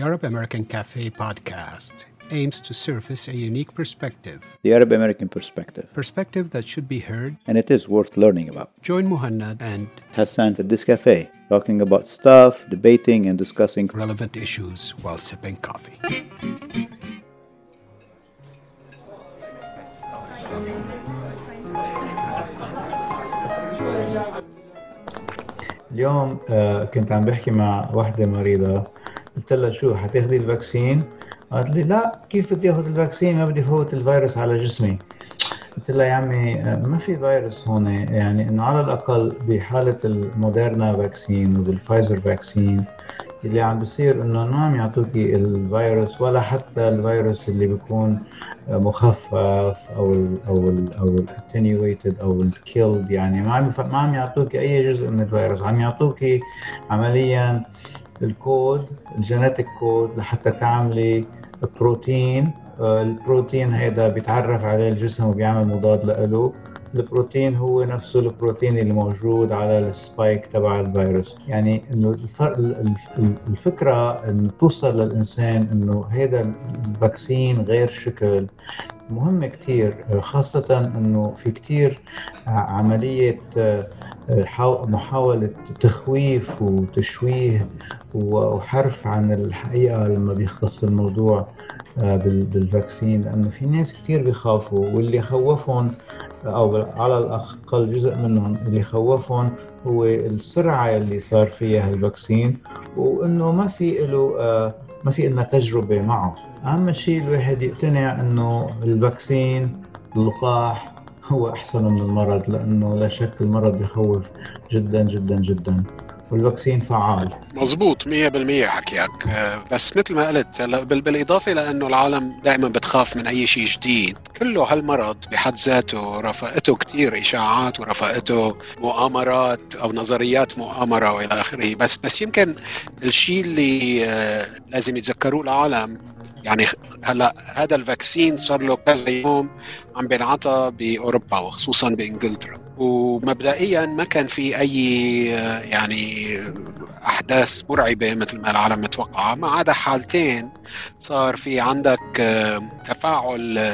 The Arab American Cafe podcast aims to surface a unique perspective. The Arab American perspective. Perspective that should be heard. And it is worth learning about. Join Muhannad and Hassan at this cafe, talking about stuff, debating, and discussing relevant issues while sipping coffee. اليوم آه، كنت عم بحكي مع واحدة مريضة قلت لها شو حتاخذي ال vaccine؟ قالت لي لا كيف بدي آخذ ال vaccine ما بدي فوت الفيروس على جسمي قلت لها يا عمي ما في فيروس هون يعني إنه على الأقل بحالة الموديرنا vaccine وبالفايزر vaccine اللي عم بصير إنه ما عم يعطوكي الفيروس ولا حتى الفيروس اللي بيكون مخفف أو ال أو ال أو ال attenuated أو ال killed يعني ما عم ما عم يعطوكي أي جزء من الفيروس عم يعطوكي عمليا ال code ال genetic code لحتى تعملي بروتين البروتين هيدا بيتعرف عليه الجسم وبيعمل مضاد له. البروتين هو نفسه البروتين اللي موجود على ال spike تبع الفيروس. يعني إنه الفكرة إنه توصل للإنسان إنه هذا ال vaccine غير شكل. مهمه كثير خاصة إنه في كثير عملية محاولة تخويف وتشويه وحرف عن الحقيقة لما بيختص الموضوع بال vaccine. لأنه في ناس كثير بيخافوا واللي خوفهم أو على الأقل جزء منهم اللي خوفهم هو السرعة اللي صار فيها ال vaccine وإنه ما في له آه، ما في لنا تجربة معه. أهم شيء الواحد يقتنع إنه ال vaccine اللقاح هو أحسن من المرض لأنه لا شك المرض بخوف جدا جدا جدا. والفاكسين فعال. مزبوط 100% حكيك. آه، بس مثل ما قلت هلا بالإضافة لأنه العالم دائما بتخاف من أي شيء جديد. كله هالمرض بحد ذاته رفقته كثير إشاعات ورفقته مؤامرات أو نظريات مؤامرة وإلى آخره. بس بس يمكن الشيء اللي آه، لازم يتذكروه العالم يعني هلا هذا ال vaccine صار له كذا يوم عم بينعطى بأوروبا وخصوصا بإنجلترا. ومبدئيا ما كان في أي يعني أحداث مرعبة مثل ما العالم متوقعه ما عدا حالتين صار في عندك تفاعل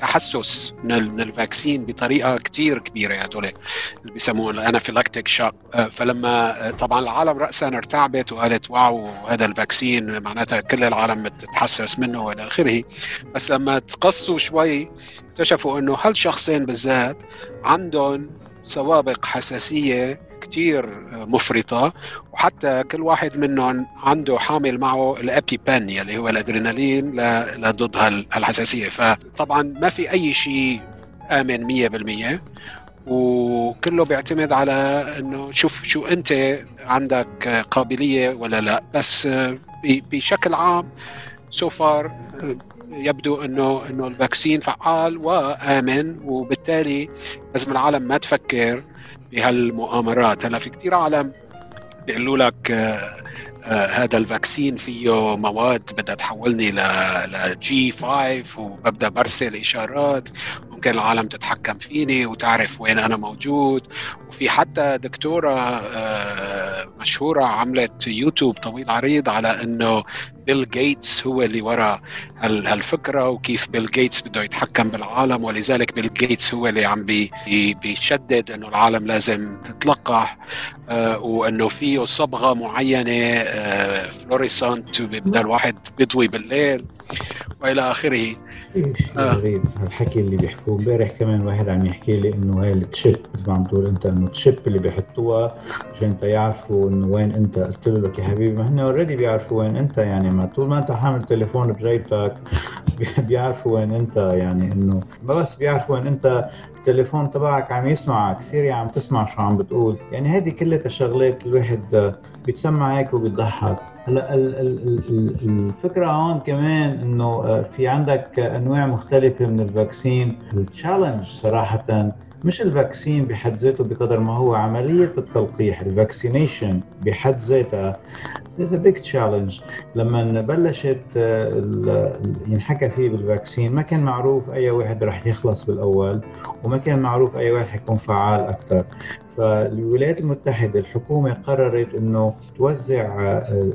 تحسس من ال vaccine بطريقة كثير كبيرة هدول اللي بيسموه ال anaphylactic shock. فلما طبعا العالم راسا ارتعبت وقالت wow هذا ال vaccine معناتها كل العالم بتتحسس منه وإلى آخره. بس لما تقصوا شوي اكتشفوا إنه هالشخصين بالذات عندهم سوابق حساسية كتير مفرطة. وحتى كل واحد منهم عنده حامل معه الابي بن يلي هو الأدرينالين لضد هالحساسية. فطبعا ما في أي شيء آمن مية بالمية. وكله بيعتمد على إنه شوف شو أنت عندك قابلية ولا لا. بس بشكل عام so far يبدو انه إنه ال vaccine فعال وآمن وبالتالي لازم العالم ما تفكر بهالمؤامرات. هلا في كثير عالم بيقولوا لك آه آه هذا ال vaccine فيه مواد بدها تحولني ل G 5 وببدأ برسل إشارات. ممكن العالم تتحكم فيني وتعرف وين أنا موجود. وفي حتى دكتورة آه مشهورة عملت يوتيوب طويل عريض على إنه بيل جيتس هو اللي وراء هالفكرة وكيف بيل جيتس بده يتحكم بالعالم. ولذلك بيل جيتس هو اللي عم بي بيشدد إنه العالم لازم تتلقح آه وإنه فيه صبغة معينة آه fluorescent بده الواحد بيضوي بالليل وإلى آخره. شيء آه. غريب هالحكي اللي بيحكوه امبارح كمان واحد عم يحكي لي إنه هاي ال chip مثل ما عم تقول أنت إنه ال chip اللي بيحطوها عشان يعرفوا إنه وين أنت. قلت له لك يا حبيبي ما هن already بيعرفوا وين أنت يعني. ما طول ما أنت حامل تليفون بجيبتك بيعرفوا وين أنت يعني إنه. ما بس بيعرفوا وين أنت التليفون تبعك عم يسمعك Siri عم تسمع شو عم بتقول. يعني هذه كلها الشغلات الواحد بيتسمع هيك وبيضحك. هلا الفكرة هون كمان إنه في عندك أنواع مختلفة من ال vaccine. ال challenge صراحة مش ال vaccine بحد ذاته بقدر ما هو عملية التلقيح ال vaccination بحد ذاتها is a big challenge. لما بلشت ينحكى فيه بال vaccine ما كان معروف أي واحد رح يخلص بالأول وما كان معروف أي واحد حيكون فعال أكثر فالولايات المتحدة الحكومة قررت إنه توزع آه،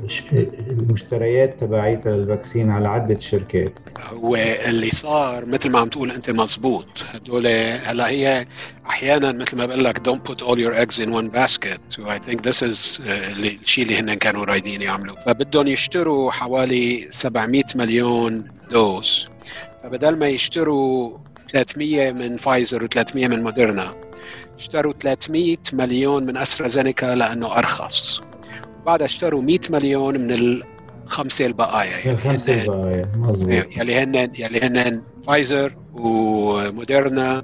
المشتريات تبعيتها لل vaccine على عدة شركات. واللي صار مثل ما عم تقول أنت مزبوط هدول هلا هي أحيانا مثل ما بقول لك don't put all your eggs in one basket. So I think this is آه، الشيء اللي هن كانوا رايدين يعملوا. فبدهم يشتروا حوالي 700 مليون dose. فبدل ما يشتروا 300 من فايزر و300 من موديرنا اشتروا 300 مليون من أسترازينيكا لأنه أرخص. وبعدها اشتروا 100 مليون من الخمسة البقايا. يعني الخمسة البقايا مظبوط. يلي هن يلي هن فايزر وموديرنا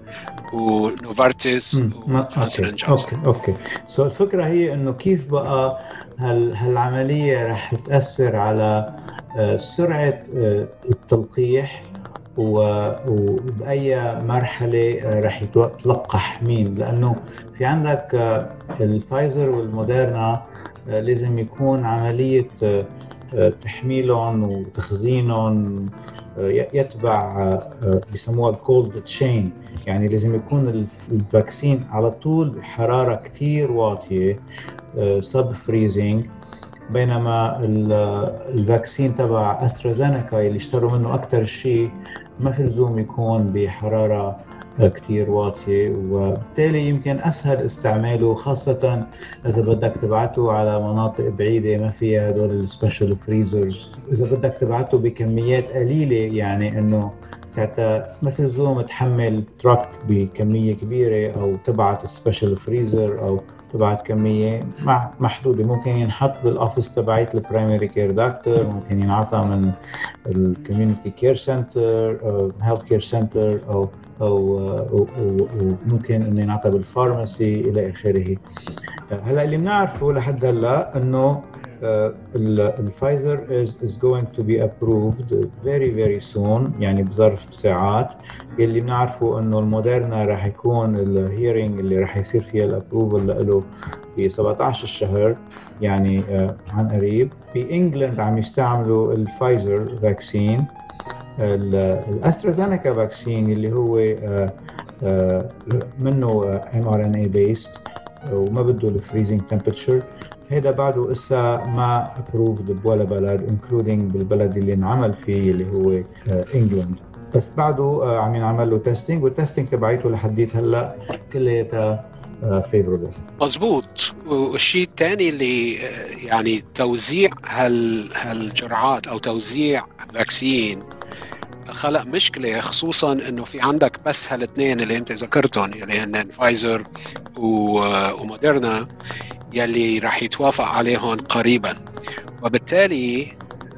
ونوفارتيس وجونسون okay okay so الفكرة هي إنه كيف بقى هال هالعملية رح تأثر على آه، سرعة آه، التلقيح وبأي مرحلة آه، رح يتلقح مين. لأنه في عندك آه، الفايزر والموديرنا آه، لازم يكون عملية تحميلهم وتخزينهم يتبع بسموها ال cold chain يعني لازم يكون ال vaccine على طول بحرارة كتير واطية sub-freezing بينما ال vaccine تبع أسترازينيكا اللي اشتروا منه أكثر شيء ما في لزوم يكون بحرارة كثير واطية وبالتالي يمكن أسهل استعماله خاصة إذا بدك تبعته على مناطق بعيدة ما فيها هدول ال special freezers إذا بدك تبعته بكميات قليلة يعني ساعتها ما في لزوم تحمل truck بكمية كبيرة أو تبعت special freezer أو تبعت كمية محدودة. ممكن ينحط بال office تبعيت ال primary care doctor ممكن ينعطى من ال community care center health care center أو أو وممكن إنه ينعطى بال pharmacy إلى آخره. هلا اللي بنعرفه لحد هلا إنه الفايزر is, is going to be approved very very soon يعني بظرف ساعات. اللي بنعرفه إنه الموديرنا راح يكون ال hearing اللي راح يصير فيها ال approval له ب 17 الشهر يعني uh, عن قريب. بانجلند عم يستعملوا الفايزر vaccine الاسترازينيكا vaccine اللي هو uh, uh, منه mRNA based وما بده ال freezing temperature هيدا بعده إسا ما approved بولا بلد including بالبلد اللي انعمل فيه اللي هو انجلند آه، بس بعده آه، عم ينعمل له testing وال testing تبعيته لحديت هلأ كلياتها favorable مزبوط والشيء الثاني اللي يعني توزيع هال هالجرعات أو توزيع vaccine خلق مشكلة خصوصا إنه في عندك بس هالاثنين اللي أنت ذكرتهم اللي هن فايزر وموديرنا يلي راح يتوافق عليهم قريبا. وبالتالي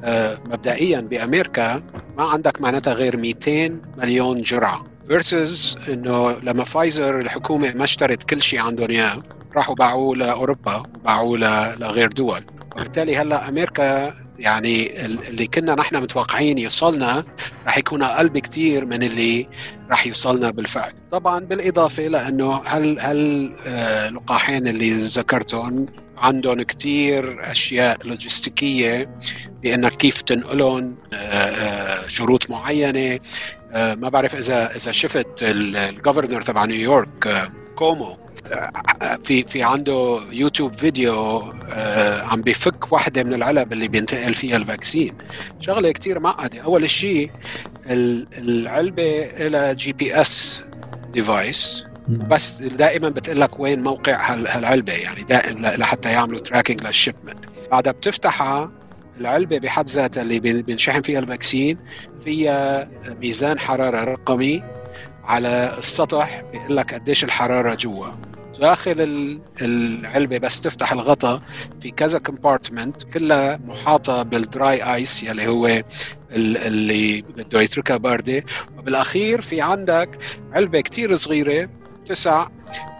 آه، مبدئيا بأمريكا ما عندك معناتها غير 200 مليون جرعة. versus إنه لما فايزر الحكومة ما اشترت كل شيء عندهم إياه راحوا باعوه لأوروبا وباعوه لغير دول. وبالتالي هلأ أمريكا يعني اللي كنا نحن متوقعين يوصلنا رح يكون أقل بكثير من اللي رح يوصلنا بالفعل. طبعا بالإضافة لأنه هل هل اللقاحين آه، اللي ذكرتهم عندهم كثير أشياء لوجستيكية بإنك كيف تنقلهم آه، آه، شروط معينة. ما بعرف اذا إذا شفت الجفرنر تبع نيويورك كومو. في في عنده يوتيوب فيديو آه، عم بفك واحدة من العلب اللي بينتقل فيها ال vaccine. شغلة كتير معقدة. أول شيء العلبة لها GPS device بس دائما بتقول لك وين موقع هالعلبة يعني دائما لحتى يعملوا tracking لل shipment بعدها بتفتحها العلبة بحد ذاتها اللي بينشحن فيها ال vaccine فيها ميزان حرارة رقمي على السطح بيقول لك قديش الحرارة جوا. داخل العلبة بس تفتح الغطاء في كذا compartment كلها محاطة بال dry ice يلي هو اللي بده يتركها باردة. وبالأخير في عندك علبة كتير صغيرة تسع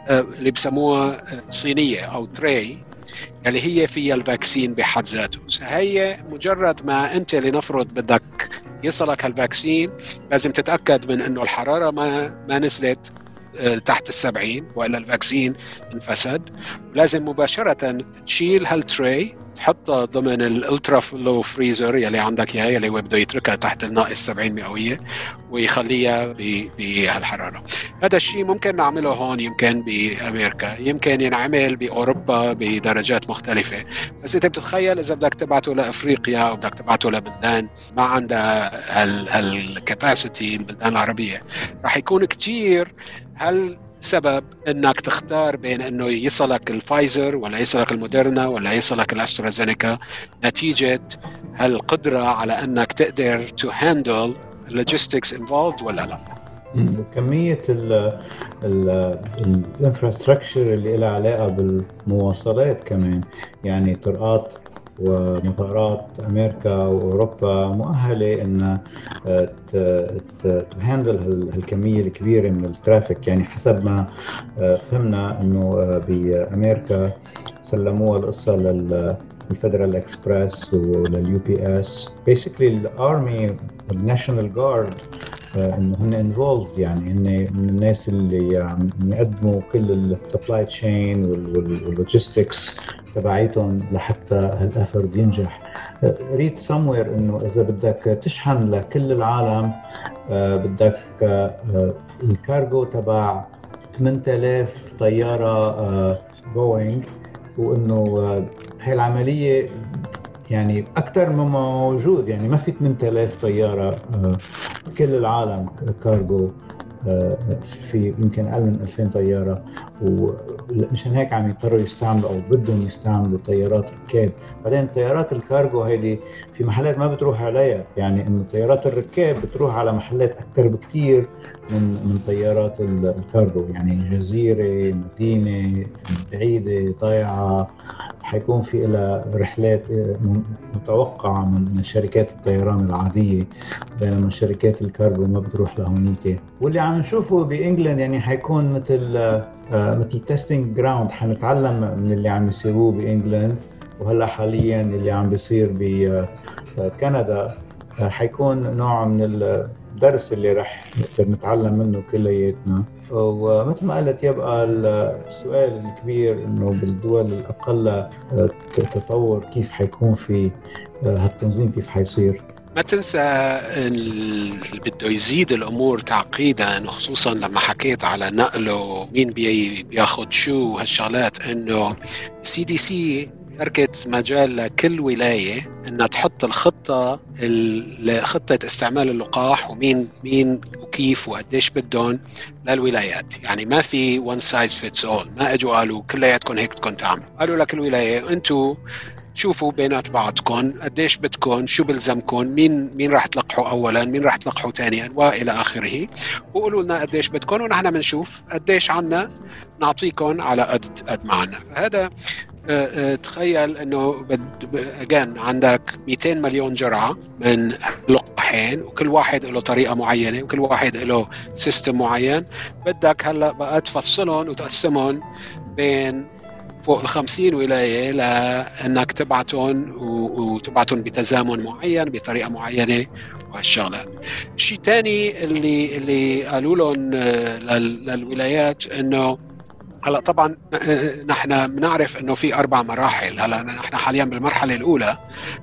آه، اللي بسموها صينية أو tray يلي هي فيها ال vaccine بحد ذاته. هي مجرد ما أنت لنفرض بدك يصلك هال vaccine لازم تتأكد من إنه الحرارة ما ما نزلت آه، تحت السبعين وإلا ال vaccine انفسد. لازم مباشرة تشيل هال tray وتحطها ضمن ال ultra low freezer يلي عندك اياه يلي هو بده يتركها تحت الناقص 70 مئوية ويخليها بهالحرارة. هذا الشيء ممكن نعمله هون يمكن بأمريكا يمكن ينعمل بأوروبا بدرجات مختلفة. بس انت بتتخيل إذا بدك تبعته لأفريقيا أو بدك تبعته لبلدان ما عندها هال capacity البلدان العربية راح يكون كثير هل سبب إنك تختار بين إنه يصلك الفايزر ولا يصلك الموديرنا ولا يصلك الأسترازينيكا. نتيجة هالقدرة على إنك تقدر to handle ال logistics involved ولا لا. وكمية ال infrastructure اللي لها علاقة بالمواصلات كمان. يعني طرقات ومطارات أمريكا وأوروبا مؤهلة إن ت handle هالكمية الكبيرة من ال traffic. يعني حسب ما آه، فهمنا إنه آه، بأمريكا سلموها القصة لل الفيدرال اكسبرس ولليو بي اس basically ال army وال National Guard انه هن involved يعني هن من الناس اللي عم يقدموا كل ال supply chain وال logistics تبعيتهم لحتى هال effort ينجح read somewhere إنه إذا بدك تشحن لكل العالم آه، بدك آه، الكارغو تبع 8000 طيارة بوينغ آه، وإنه هاي العملية يعني أكثر مما موجود يعني ما في 8000 طيارة كل العالم كارغو في يمكن أقل من 2000 طيارة. ومشان هيك عم يضطروا يستعملوا أو بدهم يستعملوا طيارات ركاب بعدين طيارات الكارغو هيدي في محلات ما بتروح عليها. يعني إنه طيارات الركاب بتروح على محلات أكثر بكثير من من طيارات الكارغو. يعني جزيره مدينه بعيده ضيعه حيكون في لها رحلات متوقعة من شركات الطيران العادية بينما شركات الكارغو ما بتروح لهونيك. واللي عم نشوفه بإنجلند يعني حيكون مثل آه، مثل testing ground حنتعلم من اللي عم يصيروه بإنجلند. وهلأ حاليا اللي عم بيصير بكندا آه، حيكون نوع من الدرس اللي رح نقدر نتعلم منه كلياتنا. ومثل ما قلت يبقى السؤال الكبير إنه بالدول الأقل آه، تطور كيف حيكون في آه، هالتنظيم كيف حيصير؟ ما تنسى اللي بده يزيد الأمور تعقيدا خصوصا لما حكيت على نقله مين بياخذ شو هالشغلات إنه CDC تركت مجال لكل ولاية إنها تحط الخطة خطه استعمال اللقاح ومين مين وكيف وقديش بدهم للولايات، يعني ما في one size fits all، ما إجوا قالوا كلياتكم هيك بدكم تعملوا، قالوا لكل ولاية أنتم شوفوا بينات بعضكم قديش بدكم شو بلزمكم مين مين راح تلقحوا اولا مين راح تلقحوا ثانيا وإلى آخره. وقولوا لنا قديش بدكم ونحن بنشوف قديش عنا نعطيكم على قد قد ما عنا. فهذا تخيل إنه اجان عندك 200 مليون جرعة من لقاحين وكل واحد له طريقة معينة وكل واحد له سيستم معين بدك هلأ بقى تفصلهم وتقسمهم بين فوق ال 50 ولاية لإنك تبعتهم وتبعتهم بتزامن معين بطريقة معينة وهالشغلات. شيء ثاني اللي اللي قالوا لهم آه، للولايات إنه هلا طبعا نحن بنعرف إنه في أربع مراحل. هلا نحن حاليا بالمرحلة الأولى.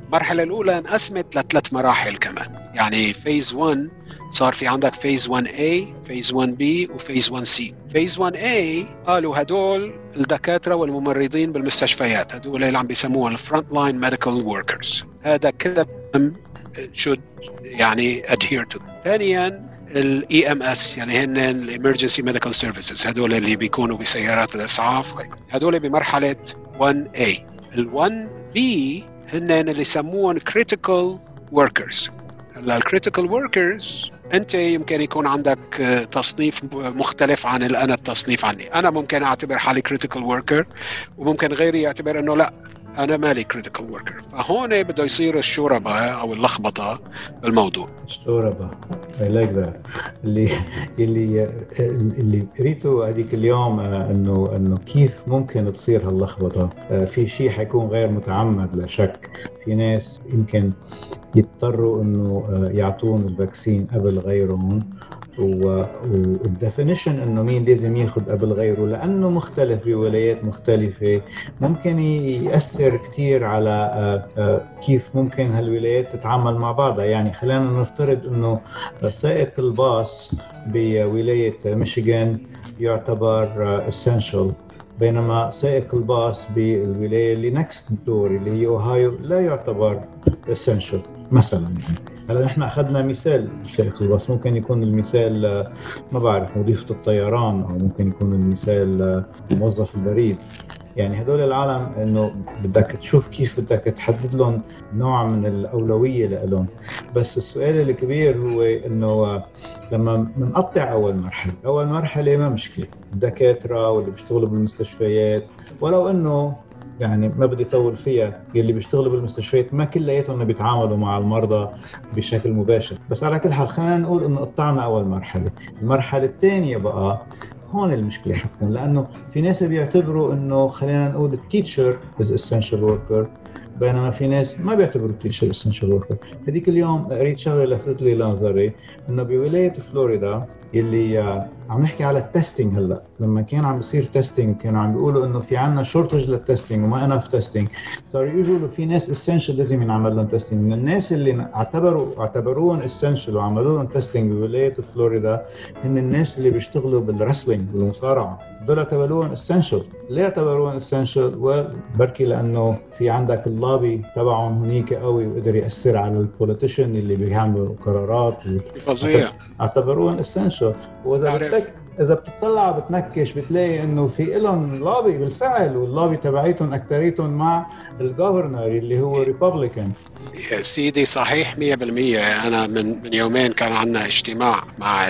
المرحلة الأولى انقسمت لثلاث مراحل كمان. يعني phase 1 صار في عندك phase 1 A phase 1 B و phase 1 C. phase 1 A قالوا هدول الدكاترة والممرضين بالمستشفيات هدول اللي عم بيسموهم ال frontline medical workers هذا كله should يعني adhere to. ثانيا ال EMS يعني هن ال emergency medical services هدول اللي بيكونوا بسيارات الإسعاف. هدول بمرحلة 1A ال 1B هن اللي يسموهم critical workers هلا ال critical workers أنت يمكن يكون عندك تصنيف مختلف عن أنا التصنيف عني. أنا ممكن أعتبر حالي critical worker وممكن غيري يعتبر إنه لا. أنا مالي critical worker فهون بده يصير الشوربة أو اللخبطة بالموضوع. الشوربة. اي like that اللي اللي اللي قريته هذيك اليوم آه، انه إنه كيف ممكن تصير هاللخبطة؟ آه، في شيء حيكون غير متعمد لا شك. في ناس يمكن يضطروا إنه آه، يعطون ال vaccine قبل غيرهم. وال definition إنه مين لازم ياخذ قبل غيره لأنه مختلف بولايات مختلفة. ممكن يأثر كثير على آه، آه، كيف ممكن هالولايات تتعامل مع بعضها. يعني خلينا نفترض إنه سائق الباص بولاية ميشيغان يعتبر essential بينما سائق الباص بالولاية اللي next door اللي هي اوهايو لا يعتبر essential مثلا. يعني هلا نحن أخذنا مثال سائق الباص ممكن يكون المثال ما بعرف مضيفة الطيران أو ممكن يكون المثال موظف البريد. يعني هدول العالم إنه بدك تشوف كيف بدك تحدد لهم نوع من الأولوية لهم بس السؤال الكبير هو إنه لما بنقطع أول مرحلة أول مرحلة ما مشكلة. الدكاترة واللي بيشتغلوا بالمستشفيات ولو إنه يعني ما بدي أطول فيها يلي بيشتغلوا بالمستشفيات ما كلياتهم بيتعاملوا مع المرضى بشكل مباشر. بس على كل حال خلينا نقول إنه قطعنا أول مرحلة. المرحلة الثانية بقى هون المشكلة حتكون لأنه في ناس بيعتبروا إنه خلينا نقول ال teacher is essential worker بينما في ناس ما بيعتبروا ال teacher essential worker هذيك اليوم قريت شغلة لفتت لي نظري إنه بولاية فلوريدا يلي عم نحكي على ال testing هلأ. لما كان عم بيصير testing كانوا عم بيقولوا إنه في عندنا shortage لل testing وما enough testing صاروا يقولوا في ناس essential لازم ينعمل لهم testing من الناس اللي اعتبروا اعتبروهم essential وعملوا لهم testing بولاية فلوريدا هن الناس اللي بيشتغلوا بال wrestling بالمصارعة. دول اعتبروهم essential ليه اعتبروهم essential وبركي لأنه في عندك اللابي تبعهم هنيك قوي وقدر يأثر على ال politician اللي بيعملوا قرارات. فظيع اعتبروهم essential وإذا بدك إذا بتطلع بتنكش بتلاقي إنه في لهم لابي بالفعل واللابي تبعيتهم اكثريتهم مع ال governor اللي هو Republican يا سيدي صحيح 100% أنا من من يومين كان عندنا اجتماع مع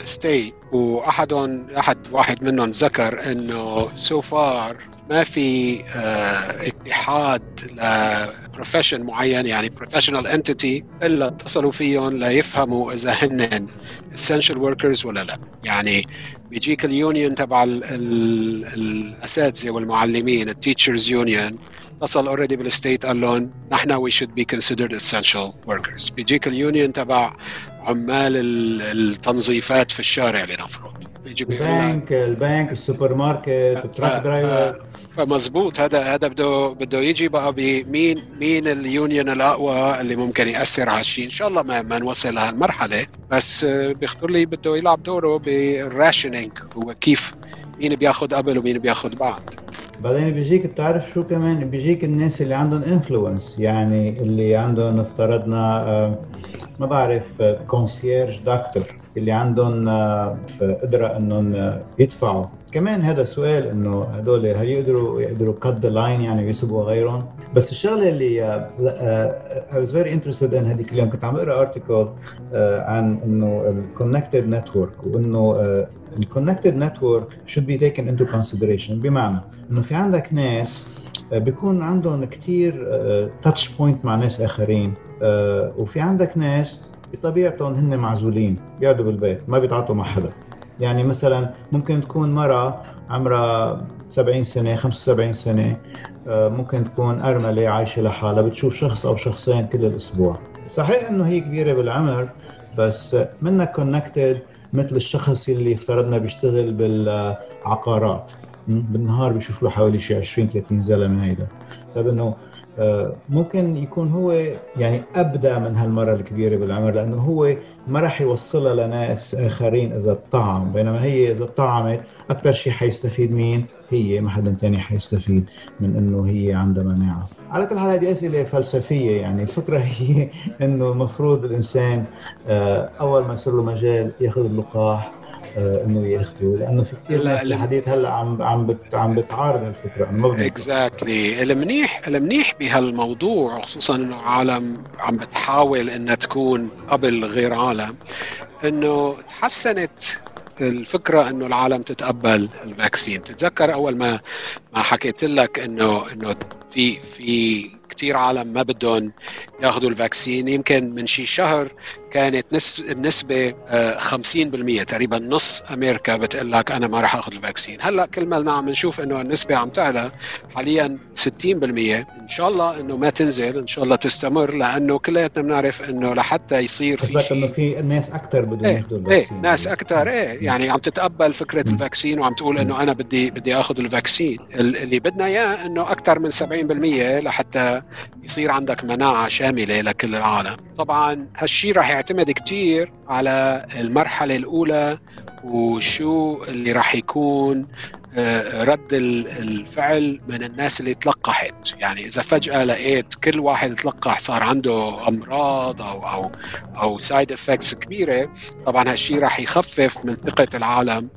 ال state واحدهم احد واحد منهم ذكر إنه so far ما في آه اتحاد ل profession معين يعني professional entity إلا اتصلوا فيهم ليفهموا إذا هن essential workers ولا لا. يعني بيجيك ال union تبع الأساتذة والمعلمين ال teachers union اتصل already بال state قال لهم نحن we should be considered essential workers. بيجيك ال union تبع عمال التنظيفات في الشارع لنفرض البنك البنك السوبر ماركت ال truck driver. فمزبوط هذا هذا بده بده يجي بقى بمين مين ال union الأقوى اللي ممكن يأثر على الشيء. إن شاء الله ما, ما نوصل لهالمرحله بس بيخطر لي بده يلعب دوره بال rationing. هو كيف؟ مين بياخذ قبل ومين بياخذ بعد. بعدين بيجيك بتعرف شو كمان؟ بيجيك الناس اللي عندهم influence يعني اللي عندهم افترضنا ما بعرف concierge doctor اللي عندهم قدرة إنهم يدفعوا. كمان هذا سؤال إنه هدول هل يقدروا يقدروا cut the line يعني يسبوا غيرهم؟ بس الشغلة اللي I was very interested in هذيك اليوم. كنت عم بقرأ article عن إنه ال connected network وإنه ال connected network should be taken into consideration. بمعنى إنه في عندك ناس بيكون عندهم كثير touch point مع ناس آخرين. وفي عندك ناس بطبيعتهم هن معزولين بيقعدوا بالبيت ما بيتعاطوا مع حدا. يعني مثلا ممكن تكون مرة عمرها 70 سنة 75 سنة ممكن تكون أرملة عايشة لحالها بتشوف شخص أو شخصين كل الأسبوع. صحيح إنه هي كبيرة بالعمر بس منك connected مثل الشخص اللي افترضنا بيشتغل بالعقارات. بالنهار بيشوف له حوالي شي 20 30 زلمة هيدا. طيب إنه ممكن يكون هو يعني ابدى من هالمرة الكبيرة بالعمر لأنه هو ما راح يوصلها لناس آخرين إذا طعم بينما هي إذا طعمت أكثر شيء حيستفيد مين؟ هي ما حدا ثاني حيستفيد من إنه هي عندها مناعة. على كل حال هذه أسئلة فلسفية يعني الفكرة هي إنه المفروض الإنسان أول ما يصير له مجال ياخذ اللقاح إنه ياخذه لأنه في كثير ناس الحديث هلأ عم عم بت عم بتعارض الفكرة إنه ما exactly المنيح المنيح بهالموضوع خصوصا إنه عالم عم بتحاول إنها تكون قبل غير عالم إنه تحسنت الفكرة إنه العالم تتقبل ال vaccine تتذكر أول ما ما حكيت لك انه إنه في في كثير عالم ما بدهم ياخذوا ال vaccine يمكن من شي شهر كانت نس... النسبة 50% تقريبا نص أمريكا بتقول لك أنا ما راح آخذ ال vaccine. هلأ كل ما عم نشوف إنه النسبة عم تعلى حاليا 60% إن شاء الله إنه ما تنزل إن شاء الله تستمر لأنه كلياتنا بنعرف إنه لحتى يصير في شيء إنه في ناس أكثر بدهم إيه إيه ناس أكثر إيه يعني عم تتقبل فكرة م. ال vaccine وعم تقول إنه أنا بدي بدي آخذ ال vaccine. اللي بدنا إياه إنه أكثر من 70% لحتى يصير عندك مناعة شاملة لكل العالم. طبعا هالشيء راح يعتمد كثير على المرحلة الأولى وشو اللي راح يكون آه، رد الفعل من الناس اللي تلقحت. يعني إذا فجأة لقيت كل واحد تلقح صار عنده أمراض أو أو أو side effects كبيرة طبعا هالشيء راح يخفف من ثقة العالم.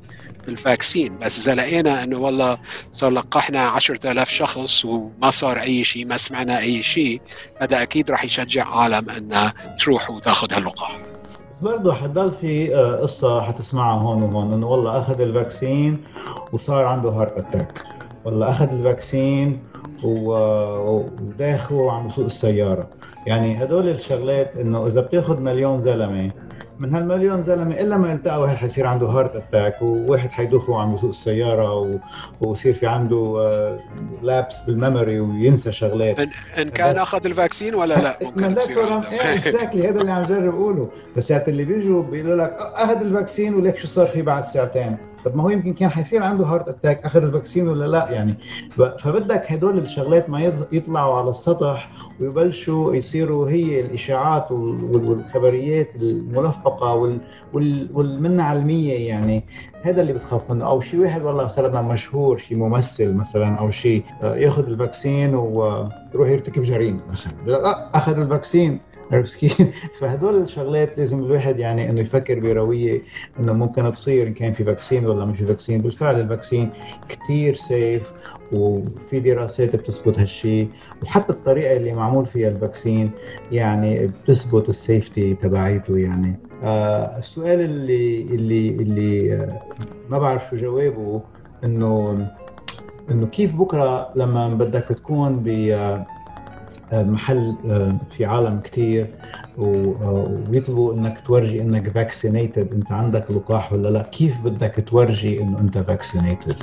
بال vaccine بس اذا لقينا إنه والله صار لقحنا 10000 شخص وما صار أي شيء ما سمعنا أي شيء. هذا أكيد راح يشجع عالم انها تروح وتأخذ هاللقاح. برضه حيضل في آه، قصة حتسمعها هون وهون إنه والله أخذ ال vaccine وصار عنده heart attack والله أخذ ال vaccine وداخ وعم يسوق السيارة. يعني هدول الشغلات إنه إذا بتأخذ مليون زلمة من هالمليون زلمة إلا ما يلتقى واحد حيصير عنده heart attack وواحد حيدوخ وعم يسوق السيارة و... ويصير في عنده lapse آه، بال memory وينسى شغلات. ان, إن كان أخذ ال vaccine ولا لا؟ ممكن exactly هذا اللي عم جرب أقوله. بس اللي بيجوا بيقولوا لك اخذ ال vaccine وليك شو صار فيه بعد ساعتين. طب ما هو يمكن كان حيصير عنده heart attack اخذ ال vaccine ولا لا؟ يعني فبدك هدول الشغلات ما يطلعوا على السطح ويبلشوا يصيروا هي الإشاعات والخبريات الملفقة والمنها علميه يعني. هذا اللي بتخاف منه. أو شيء واحد والله مثلا مشهور شيء ممثل مثلا أو شيء ياخذ ال vaccine ويروح يرتكب جريمة مثلا. آه، اخذ ال vaccine كيف؟ فهدول الشغلات لازم الواحد يعني إنه يفكر بروية إنه ممكن تصير إن كان في vaccine ولا مش في vaccine، بالفعل ال vaccine كثير safe وفي دراسات بتثبت هالشيء وحتى الطريقة اللي معمول فيها ال vaccine يعني بتثبت ال safety تبعيته يعني. آه السؤال اللي اللي اللي آه ما بعرف شو جوابه إنه إنه كيف بكرة لما بدك تكون ب آه، محل آه، في عالم كثير آه، ويطلبوا إنك تورجي إنك vaccinated أنت عندك لقاح ولا لا؟ كيف بدك تورجي إنه أنت vaccinated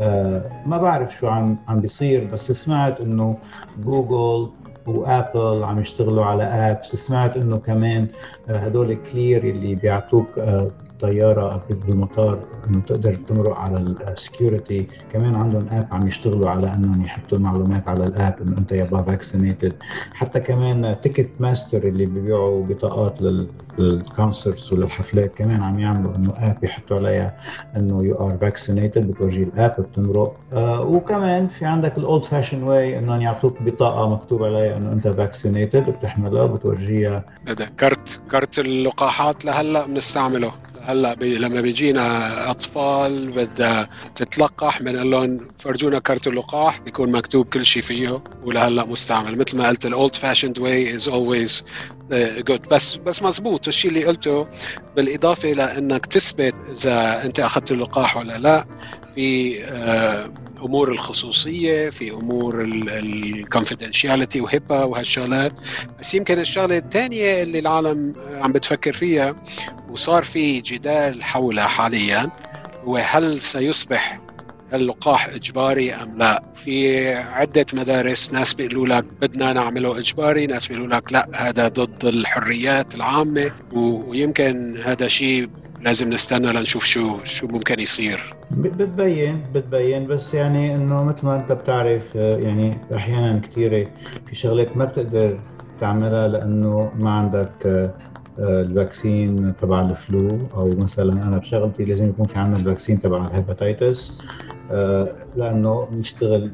آه، ما بعرف شو عم عم بيصير بس سمعت إنه Google و Apple عم يشتغلوا على apps سمعت إنه كمان هدول Clear اللي بيعطوك طيارة بالمطار إنه تقدر تمرق على ال security كمان عندهم app عم يشتغلوا على إنهم يحطوا معلومات على ال app إنه أنت يابا vaccinated حتى كمان Ticketmaster اللي بيبيعوا بطاقات لل concerts وللحفلات كمان عم يعملوا إنه app يحطوا عليها إنه you are vaccinated بتورجي ال app بتمرق. آه وكمان في عندك ال old fashioned way إنهم يعطوك بطاقة مكتوب عليها إنه أنت vaccinated بتحملها وبتورجيها. هذا كرت كرت اللقاحات لهلأ بنستعمله. هلا بي لما بيجينا أطفال بدها تتلقح بنقول لهم فرجونا كرت اللقاح بيكون مكتوب كل شيء فيه ولهلا مستعمل. مثل ما قلت ال old fashioned way is always good بس بس مزبوط. الشيء اللي قلته بالإضافة إلى انك تثبت إذا أنت أخذت اللقاح ولا لا في uh, أمور الخصوصية في أمور ال confidentiality و HIPAA وهالشغلات. بس يمكن الشغلة الثانية اللي العالم عم بتفكر فيها وصار في جدال حولها حاليا هو هل سيصبح اللقاح إجباري أم لا؟ في عدة مدارس ناس بيقولوا لك بدنا نعمله إجباري ناس بيقولوا لك لا هذا ضد الحريات العامة ويمكن هذا شيء لازم نستنى لنشوف شو شو ممكن يصير. بتبين بتبين بس يعني إنه مثل ما أنت بتعرف يعني أحيانا كثيره في شغلات ما بتقدر تعملها لأنه ما عندك ال vaccine تبع ال flu أو مثلا أنا بشغلتي لازم يكون في عندنا ال vaccine تبع ال hepatitis لأنه بنشتغل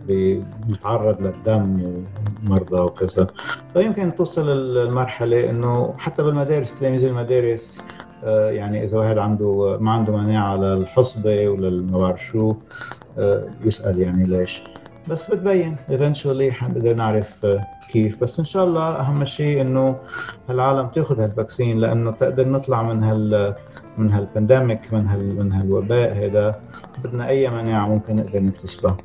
بنتعرض للدم ومرضى وكذا. فيمكن توصل المرحلة إنه حتى بالمدارس تلاميذ المدارس آه، يعني إذا واحد عنده ما عنده مناعه للحصبه ولا ما بعرف شو آه، يسأل يعني ليش. بس بتبين eventually حنقدر نعرف آه، كيف. بس إن شاء الله أهم شيء إنه العالم تأخذ هال vaccine لأنه تقدر نطلع من هال من هال pandemic من هال من هالوباء هذا بدنا أي مناعة ممكن نقدر نكتسبها